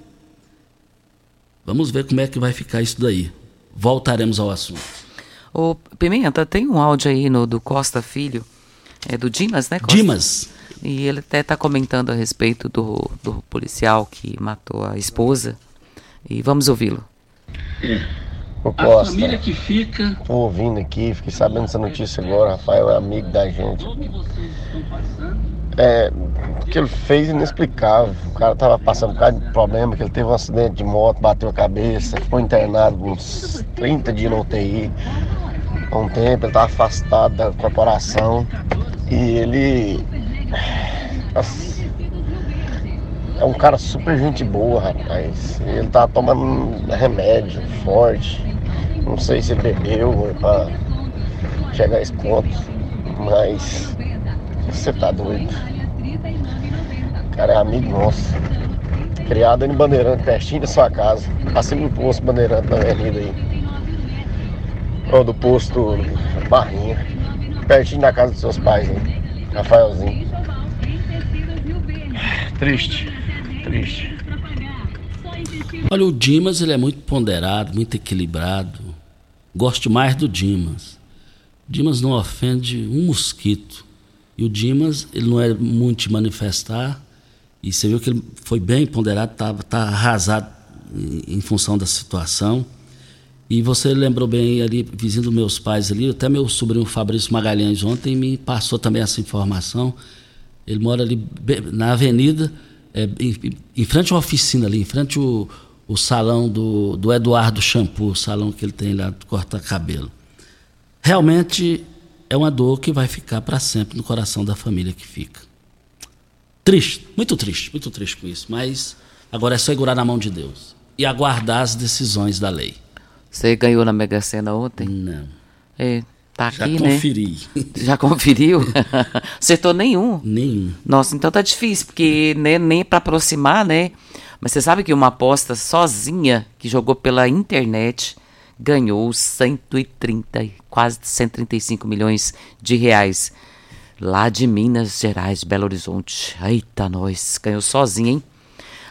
Vamos ver como é que vai ficar isso daí. Voltaremos ao assunto. Ô, Pimenta, tem um áudio aí no, do Costa Filho, é do Dimas, né? Costa? Dimas. E ele até está comentando a respeito do, do policial que matou a esposa. E vamos ouvi-lo. É. Ô, Costa, A família que fica. Tô ouvindo aqui, fiquei sabendo essa notícia agora. Rafael é amigo da gente. É, o que ele fez é inexplicável. O cara tava passando por causa de problema, que ele teve um acidente de moto, bateu a cabeça, ficou internado uns 30 dias no UTI. Há um tempo, ele tava afastado da corporação. E ele. Nossa, é um cara super gente boa, rapaz. Ele tá tomando remédio forte. Não sei se bebeu pra chegar a esse ponto. Mas você tá doido. O cara é amigo nosso. Criado em Bandeirante, pertinho da sua casa. Acima do posto Bandeirante na avenida aí. Ou do posto Barrinha. Pertinho da casa dos seus pais aí. Rafaelzinho. Triste. Olha, o Dimas ele é muito ponderado, muito equilibrado. Gosto mais do Dimas. Dimas não ofende um mosquito. E o Dimas, ele não é muito de manifestar. E você viu que ele foi bem ponderado, está tá arrasado em, função da situação. E você lembrou bem ali, vizinho dos meus pais ali, até meu sobrinho Fabrício Magalhães ontem me passou também essa informação. Ele mora ali na avenida, é, em, em frente à oficina ali, em frente ao, o salão do, do Eduardo Shampoo, o salão que ele tem lá de cortar cabelo. Realmente é uma dor que vai ficar para sempre no coração da família que fica. Triste, muito triste, muito triste com isso, mas agora é segurar na mão de Deus e aguardar as decisões da lei. Você ganhou na Mega Sena ontem? Não. É, tá Já aqui, né? conferi. Já conferiu? Acertou nenhum? Nenhum. Nossa, então tá difícil, porque né, nem para aproximar, né? Mas você sabe que uma aposta sozinha que jogou pela internet ganhou 130, quase 135 milhões de reais. Lá de Minas Gerais, Belo Horizonte. Eita, nós. Ganhou sozinha, hein?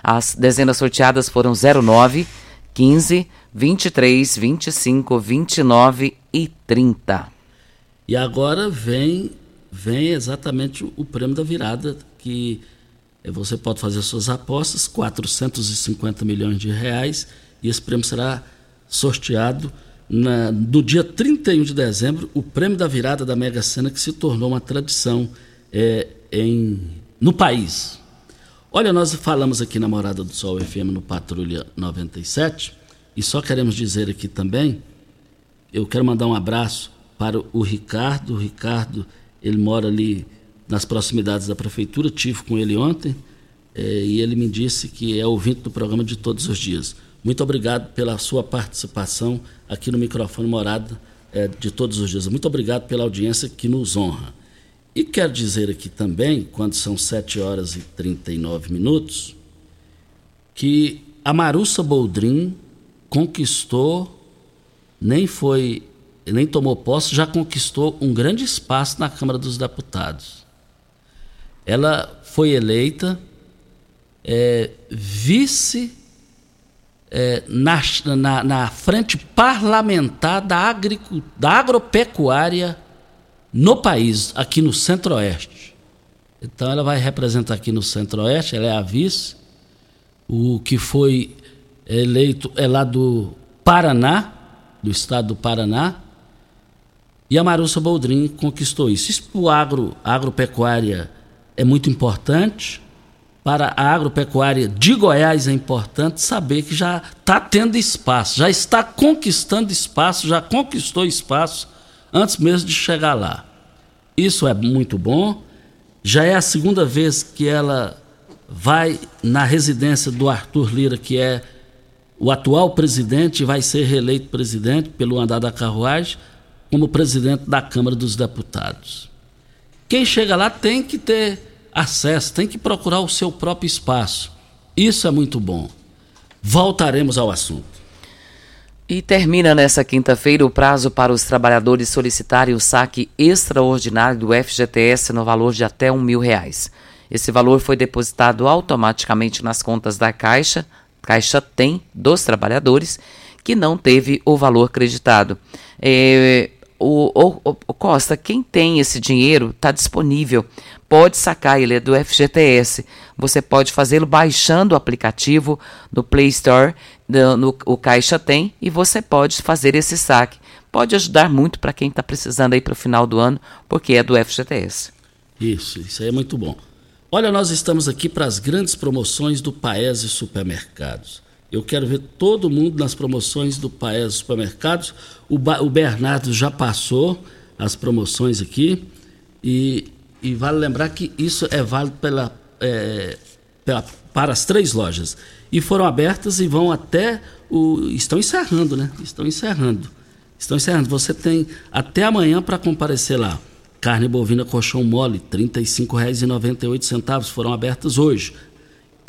As dezenas sorteadas foram 09, 15, 23, 25, 29 e 30. E agora vem, vem exatamente o prêmio da virada, que eh, você pode fazer suas apostas, 450 milhões de reais, e esse prêmio será sorteado na, no dia 31 de dezembro, o prêmio da virada da Mega Sena, que se tornou uma tradição eh, em, no país. Olha, nós falamos aqui na Morada do Sol FM no Patrulha 97, e só queremos dizer aqui também, eu quero mandar um abraço para o Ricardo. O Ricardo, ele mora ali nas proximidades da prefeitura, tive com ele ontem, eh, e ele me disse que é ouvinte do programa de todos os dias. Muito obrigado pela sua participação aqui no microfone Morada eh, de todos os dias. Muito obrigado pela audiência que nos honra. E quero dizer aqui também, quando são 7 horas e 39 minutos, que a Marussa Boldrin conquistou, nem foi, nem tomou posse, já conquistou um grande espaço na Câmara dos Deputados. Ela foi eleita é, vice é, na, na, na frente parlamentar da, agricu, da agropecuária no país, aqui no Centro-Oeste. Então ela vai representar aqui no Centro-Oeste, ela é a vice. O que foi eleito é lá do Paraná, do estado do Paraná. E a Marussa Boldrin conquistou isso. Isso para o agro, agropecuária é muito importante. Para a agropecuária de Goiás é importante saber que já está tendo espaço, já está conquistando espaço, já conquistou espaço antes mesmo de chegar lá. Isso é muito bom. Já é a segunda vez que ela vai na residência do Arthur Lira, que é o atual presidente, vai ser reeleito presidente pelo andar da carruagem, como presidente da Câmara dos Deputados. Quem chega lá tem que ter acesso, tem que procurar o seu próprio espaço. Isso é muito bom. Voltaremos ao assunto. E termina nessa quinta-feira o prazo para os trabalhadores solicitarem o saque extraordinário do FGTS no valor de até um mil reais. Esse valor foi depositado automaticamente nas contas da Caixa, Caixa tem dos trabalhadores, que não teve o valor creditado. É, o, o, o, Costa, quem tem esse dinheiro está disponível, pode sacar, ele é do FGTS. Você pode fazê-lo baixando o aplicativo no Play Store, no, no, o Caixa tem, e você pode fazer esse saque. Pode ajudar muito para quem está precisando aí para o final do ano, porque é do FGTS. Isso, isso aí é muito bom. Olha, nós estamos aqui para as grandes promoções do Paese Supermercados. Eu quero ver todo mundo nas promoções do Paes Supermercados. O, ba o Bernardo já passou as promoções aqui. E, e, vale lembrar que isso é válido pela, é, pela, para as três lojas. E foram abertas e vão até o. Estão encerrando, né? Estão encerrando. Estão encerrando. Você tem até amanhã para comparecer lá. Carne bovina colchão mole, R$ 35,98 foram abertas hoje.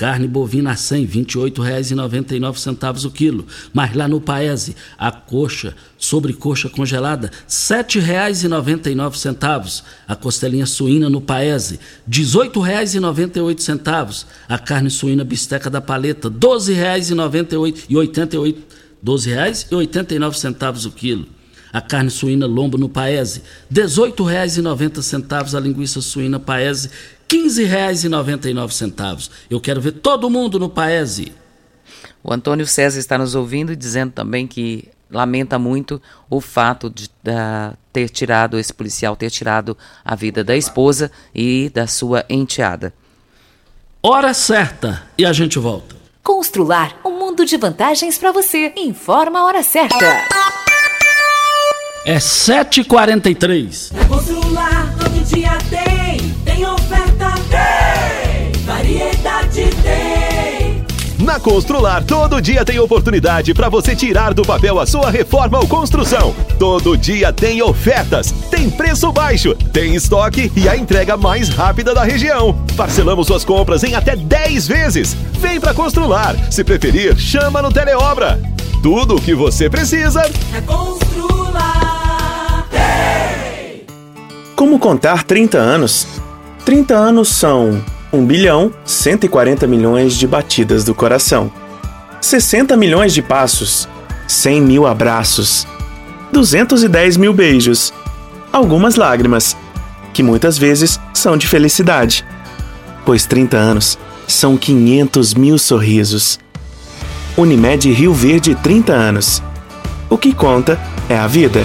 Carne bovina a 100, R$ 28,99 o quilo. Mas lá no Paese, a coxa, sobrecoxa congelada, R$ 7,99. A costelinha suína no Paese, R$ 18,98. A carne suína bisteca da paleta, R$ 12,88. R$ 12,89 o quilo. A carne suína lombo no Paese, R$ 18,90 a linguiça suína Paese, 15,99. Eu quero ver todo mundo no Paese. O Antônio César está nos ouvindo e dizendo também que lamenta muito o fato de ter tirado, esse policial ter tirado a vida da esposa e da sua enteada. Hora certa e a gente volta. Constrular um mundo de vantagens para você. Informa a hora certa. É 7h43. Constrular todo dia tem, tem Na Constrular, todo dia tem oportunidade para você tirar do papel a sua reforma ou construção. Todo dia tem ofertas, tem preço baixo, tem estoque e a entrega mais rápida da região. Parcelamos suas compras em até 10 vezes. Vem para Constrular. Se preferir, chama no Teleobra. Tudo o que você precisa é Constrular. Tem. Como contar 30 anos? 30 anos são 1 bilhão 140 milhões de batidas do coração, 60 milhões de passos, 100 mil abraços, 210 mil beijos, algumas lágrimas, que muitas vezes são de felicidade, pois 30 anos são 500 mil sorrisos. Unimed Rio Verde 30 anos. O que conta é a vida.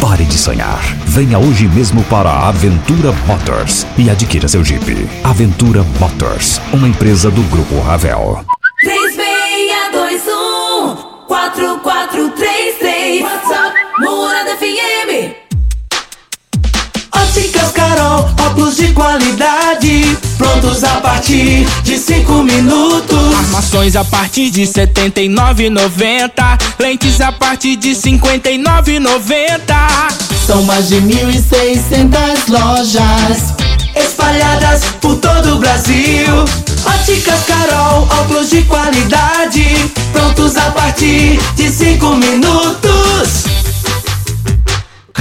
Pare de sonhar. Venha hoje mesmo para a Aventura Motors e adquira seu Jeep. Aventura Motors, uma empresa do Grupo Ravel. 3621 4433 WhatsApp Morada FM Óticas Carol, óculos de qualidade Prontos a partir de 5 minutos. Armações a partir de 79,90 Lentes a partir de 59,90 São mais de 1.600 lojas Espalhadas por todo o Brasil. Óticas Carol, óculos de qualidade Prontos a partir de 5 minutos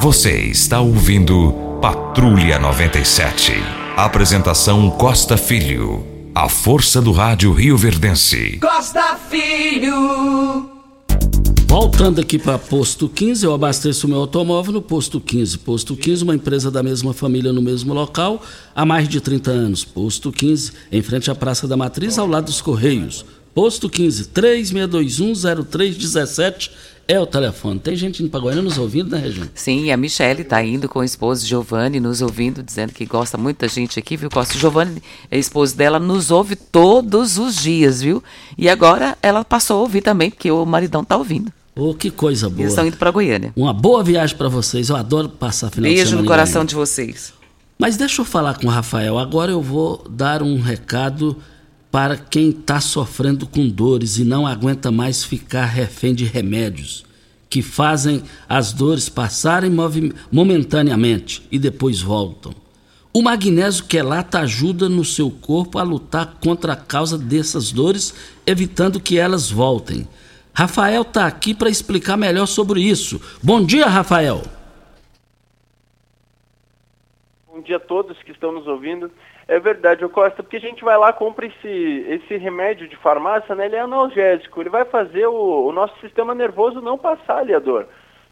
Você está ouvindo Patrulha 97. Apresentação Costa Filho. A força do rádio Rio Verdense. Costa Filho Voltando aqui para Posto 15, eu abasteço meu automóvel no Posto 15. Posto 15, uma empresa da mesma família no mesmo local há mais de 30 anos. Posto 15, em frente à Praça da Matriz, ao lado dos Correios. Posto 15, 36210317 é o telefone. Tem gente indo para Goiânia nos ouvindo, né, Regina? Sim, a Michele está indo com o esposo Giovanni nos ouvindo, dizendo que gosta muito da gente aqui, viu, Costa? Giovanni, a esposa dela, nos ouve todos os dias, viu? E agora ela passou a ouvir também, porque o maridão tá ouvindo. Oh, que coisa boa. Eles estão indo para Goiânia. Uma boa viagem para vocês. Eu adoro passar final de Beijo semana no em coração de vocês. Mas deixa eu falar com o Rafael. Agora eu vou dar um recado para quem está sofrendo com dores e não aguenta mais ficar refém de remédios que fazem as dores passarem momentaneamente e depois voltam. O magnésio quelata ajuda no seu corpo a lutar contra a causa dessas dores, evitando que elas voltem. Rafael está aqui para explicar melhor sobre isso. Bom dia, Rafael. Bom dia a todos que estão nos ouvindo. É verdade, Costa, porque a gente vai lá, compra esse, esse remédio de farmácia, né? Ele é analgésico, ele vai fazer o, o nosso sistema nervoso não passar ali a dor.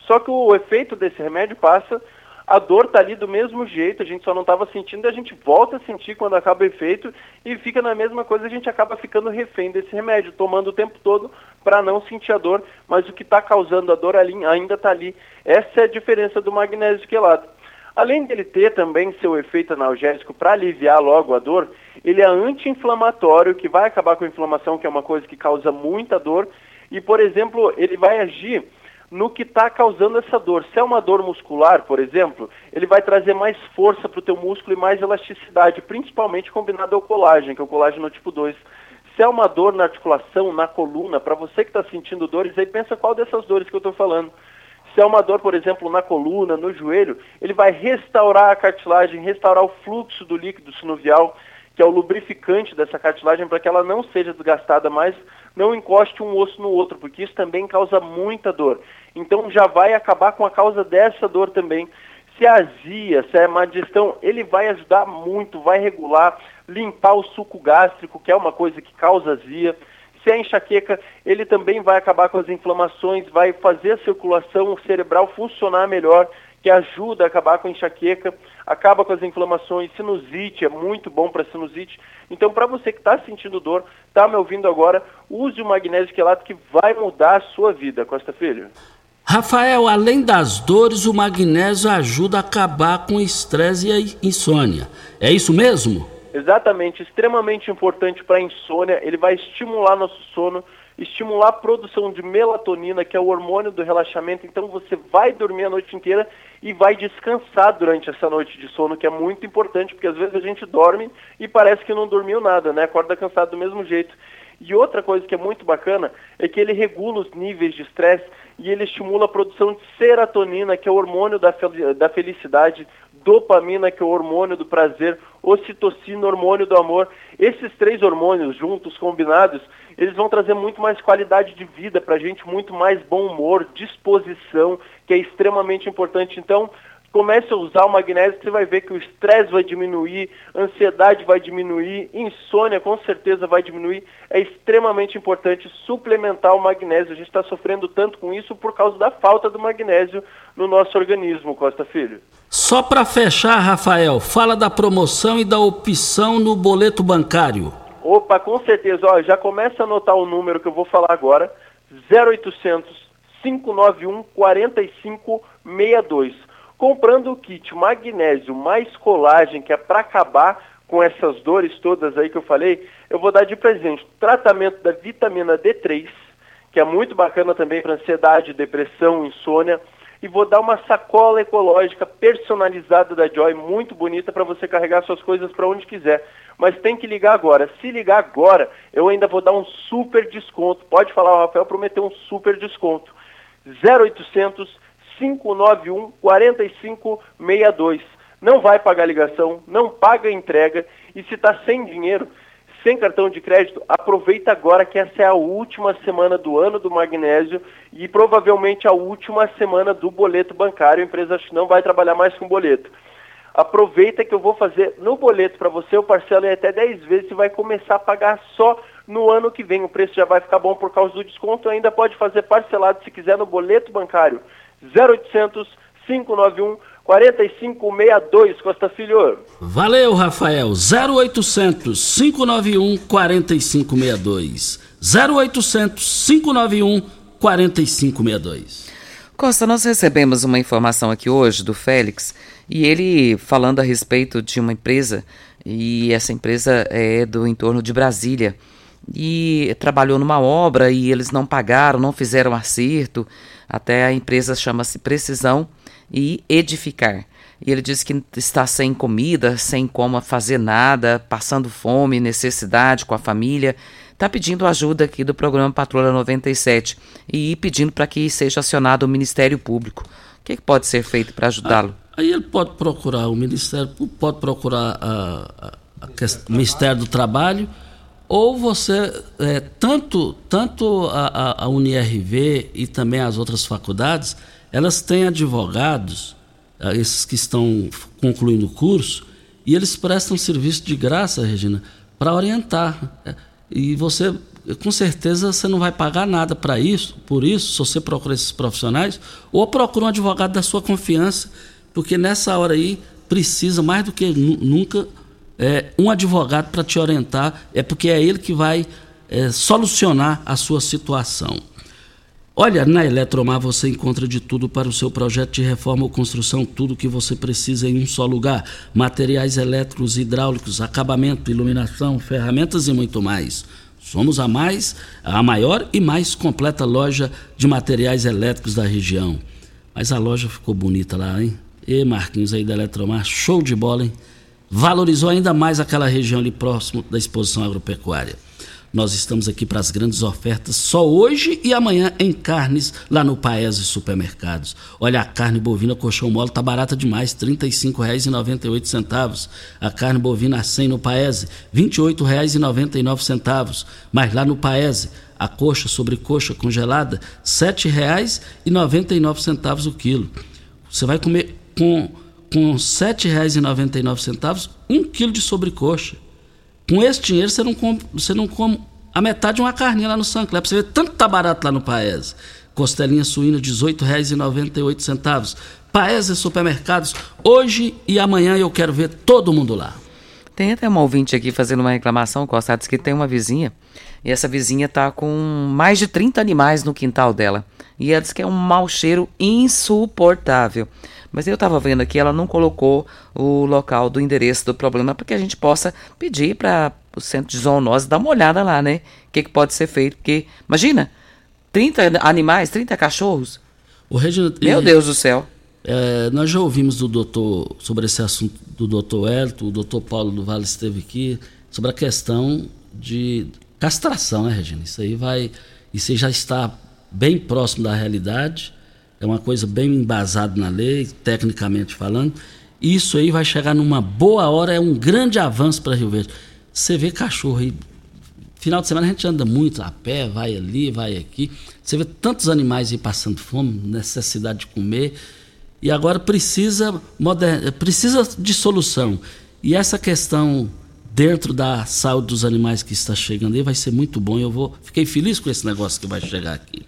Só que o efeito desse remédio passa, a dor tá ali do mesmo jeito, a gente só não estava sentindo, a gente volta a sentir quando acaba o efeito e fica na mesma coisa, a gente acaba ficando refém desse remédio, tomando o tempo todo para não sentir a dor, mas o que está causando a dor ali ainda está ali. Essa é a diferença do magnésio quelato. Além dele ter também seu efeito analgésico para aliviar logo a dor, ele é anti-inflamatório, que vai acabar com a inflamação, que é uma coisa que causa muita dor. E, por exemplo, ele vai agir no que está causando essa dor. Se é uma dor muscular, por exemplo, ele vai trazer mais força para o teu músculo e mais elasticidade, principalmente combinado ao colágeno, que é o colágeno tipo 2. Se é uma dor na articulação, na coluna, para você que está sentindo dores, aí pensa qual dessas dores que eu estou falando. Se é uma dor, por exemplo, na coluna, no joelho, ele vai restaurar a cartilagem, restaurar o fluxo do líquido sinovial, que é o lubrificante dessa cartilagem, para que ela não seja desgastada mais, não encoste um osso no outro, porque isso também causa muita dor. Então já vai acabar com a causa dessa dor também. Se é azia, se é má digestão, ele vai ajudar muito, vai regular, limpar o suco gástrico, que é uma coisa que causa azia. Se enxaqueca, ele também vai acabar com as inflamações, vai fazer a circulação cerebral funcionar melhor, que ajuda a acabar com a enxaqueca, acaba com as inflamações, sinusite, é muito bom para sinusite. Então, para você que está sentindo dor, está me ouvindo agora, use o magnésio quelato que vai mudar a sua vida, Costa Filho. Rafael, além das dores, o magnésio ajuda a acabar com o estresse e a insônia. É isso mesmo? Exatamente, extremamente importante para a insônia. Ele vai estimular nosso sono, estimular a produção de melatonina, que é o hormônio do relaxamento. Então você vai dormir a noite inteira e vai descansar durante essa noite de sono, que é muito importante, porque às vezes a gente dorme e parece que não dormiu nada, né? Acorda cansado do mesmo jeito. E outra coisa que é muito bacana é que ele regula os níveis de estresse e ele estimula a produção de serotonina, que é o hormônio da, fel da felicidade, dopamina, que é o hormônio do prazer, ocitocina, hormônio do amor. Esses três hormônios juntos, combinados, eles vão trazer muito mais qualidade de vida para a gente, muito mais bom humor, disposição, que é extremamente importante. Então, comece a usar o magnésio, você vai ver que o estresse vai diminuir, a ansiedade vai diminuir, insônia com certeza vai diminuir. É extremamente importante suplementar o magnésio. A gente está sofrendo tanto com isso por causa da falta do magnésio no nosso organismo, Costa Filho. Só para fechar, Rafael, fala da promoção e da opção no boleto bancário. Opa, com certeza. Ó, já começa a anotar o número que eu vou falar agora. 0800 591 4562 comprando o kit magnésio mais colagem, que é para acabar com essas dores todas aí que eu falei, eu vou dar de presente tratamento da vitamina D3, que é muito bacana também para ansiedade, depressão, insônia, e vou dar uma sacola ecológica personalizada da Joy, muito bonita para você carregar suas coisas para onde quiser. Mas tem que ligar agora. Se ligar agora, eu ainda vou dar um super desconto. Pode falar, o Rafael prometeu um super desconto. 0800 591 4562. Não vai pagar ligação, não paga entrega e se está sem dinheiro, sem cartão de crédito, aproveita agora que essa é a última semana do ano do magnésio e provavelmente a última semana do boleto bancário. A empresa não vai trabalhar mais com boleto. Aproveita que eu vou fazer no boleto para você, eu parcelo em até 10 vezes e vai começar a pagar só no ano que vem. O preço já vai ficar bom por causa do desconto. Ainda pode fazer parcelado se quiser no boleto bancário 0800 591 4562, Costa Filho. Valeu, Rafael. 0800 591 4562. 0800 591 4562. Costa, nós recebemos uma informação aqui hoje do Félix e ele falando a respeito de uma empresa e essa empresa é do entorno de Brasília e trabalhou numa obra e eles não pagaram, não fizeram acerto. Até a empresa chama-se Precisão e Edificar. E ele diz que está sem comida, sem como fazer nada, passando fome, necessidade com a família. Está pedindo ajuda aqui do programa Patrulha 97 e pedindo para que seja acionado o Ministério Público. O que, que pode ser feito para ajudá-lo? Aí ele pode procurar o Ministério Público, pode procurar o Ministério do Trabalho ou você, é, tanto, tanto a, a, UNIRV e também as outras faculdades, elas têm advogados, esses que estão concluindo o curso, e eles prestam serviço de graça, Regina, para orientar. É, e você, com certeza, você não vai pagar nada para isso, por isso, se você procura esses profissionais, ou procura um advogado da sua confiança, porque nessa hora aí precisa mais do que nunca é, um advogado para te orientar, é porque é ele que vai é, solucionar a sua situação. Olha, na Eletromar você encontra de tudo para o seu projeto de reforma ou construção, tudo que você precisa em um só lugar: materiais elétricos, hidráulicos, acabamento, iluminação, ferramentas e muito mais. Somos a mais, a maior e mais completa loja de materiais elétricos da região. Mas a loja ficou bonita lá, hein? E Marquinhos aí da Eletromar, show de bola, hein? Valorizou ainda mais aquela região ali próximo da exposição agropecuária. Nós estamos aqui para as grandes ofertas só hoje e amanhã em carnes lá no Paese Supermercados. Olha, a carne bovina colchão mole tá barata demais, R$ 35,98. A carne bovina 100 no Paese, R$ 28,99. Mas lá no Paese, a coxa sobre coxa congelada, R$ 7,99 o quilo. Você vai comer com com R$ 7,99 um quilo de sobrecoxa. Com esse dinheiro você não come, você não come a metade de uma carninha lá no Sancler. Você vê tanto tá barato lá no Paese. Costelinha suína R$ 18,98. Paese Supermercados, hoje e amanhã eu quero ver todo mundo lá. Tem até uma ouvinte aqui fazendo uma reclamação, Costa, diz que tem uma vizinha e essa vizinha tá com mais de 30 animais no quintal dela. E ela diz que é um mau cheiro insuportável. Mas eu estava vendo aqui, ela não colocou o local do endereço do problema para que a gente possa pedir para o centro de zoonose dar uma olhada lá, né? O que, que pode ser feito? Porque, imagina, 30 animais, 30 cachorros. O Regina, Meu Deus do céu. É, nós já ouvimos do doutor, sobre esse assunto do doutor Elton, o doutor Paulo do Vale esteve aqui, sobre a questão de castração, né, Regina? Isso aí vai. Isso aí já está bem próximo da realidade. É uma coisa bem embasada na lei, tecnicamente falando. Isso aí vai chegar numa boa hora, é um grande avanço para Rio Verde. Você vê cachorro aí. Final de semana a gente anda muito a pé, vai ali, vai aqui. Você vê tantos animais aí passando fome, necessidade de comer. E agora precisa, precisa de solução. E essa questão dentro da saúde dos animais que está chegando aí vai ser muito bom. Eu vou, fiquei feliz com esse negócio que vai chegar aqui.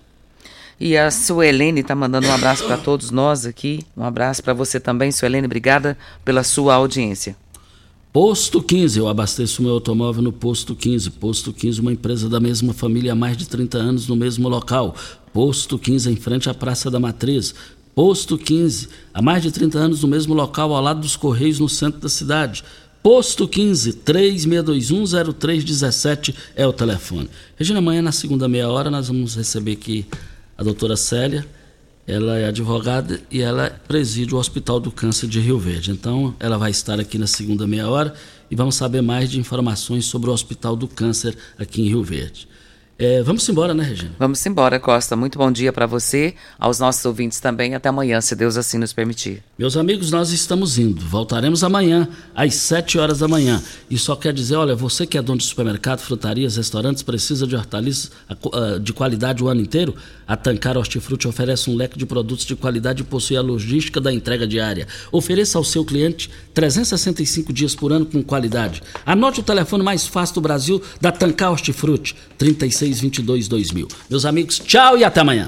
E a Suelene está mandando um abraço para todos nós aqui. Um abraço para você também, Suelene. Obrigada pela sua audiência. Posto 15, eu abasteço meu automóvel no Posto 15. Posto 15, uma empresa da mesma família há mais de 30 anos no mesmo local. Posto 15, em frente à Praça da Matriz. Posto 15, há mais de 30 anos no mesmo local, ao lado dos Correios, no centro da cidade. Posto 15, 36210317 é o telefone. Regina, amanhã na segunda meia hora nós vamos receber aqui a doutora Célia. Ela é advogada e ela preside o Hospital do Câncer de Rio Verde. Então, ela vai estar aqui na segunda meia hora e vamos saber mais de informações sobre o Hospital do Câncer aqui em Rio Verde. É, vamos embora, né, Regina? Vamos embora, Costa. Muito bom dia para você, aos nossos ouvintes também. Até amanhã, se Deus assim nos permitir. Meus amigos, nós estamos indo. Voltaremos amanhã, às 7 horas da manhã. E só quer dizer, olha, você que é dono de supermercado, frutarias, restaurantes, precisa de hortaliças ah, de qualidade o ano inteiro? A Tancar Hortifruti oferece um leque de produtos de qualidade e possui a logística da entrega diária. Ofereça ao seu cliente 365 dias por ano com qualidade. Anote o telefone mais fácil do Brasil da Tancar Hortifruti, 36 22 2000. Meus amigos, tchau e até amanhã.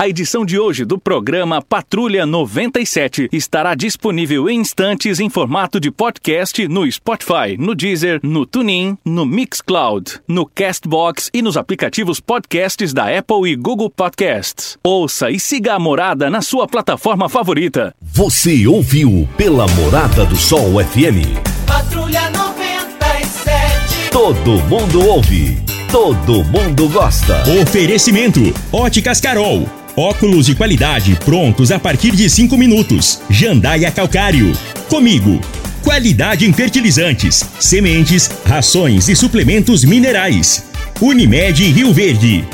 A edição de hoje do programa Patrulha 97 estará disponível em instantes em formato de podcast no Spotify, no Deezer, no TuneIn, no Mixcloud, no Castbox e nos aplicativos podcasts da Apple e Google Podcasts. Ouça e siga a Morada na sua plataforma favorita. Você ouviu pela Morada do Sol FM. Patrulha 97. Todo mundo ouve. Todo mundo gosta. Oferecimento: Óticas Carol. Óculos de qualidade prontos a partir de 5 minutos. Jandaia Calcário. Comigo. Qualidade em fertilizantes, sementes, rações e suplementos minerais. Unimed Rio Verde.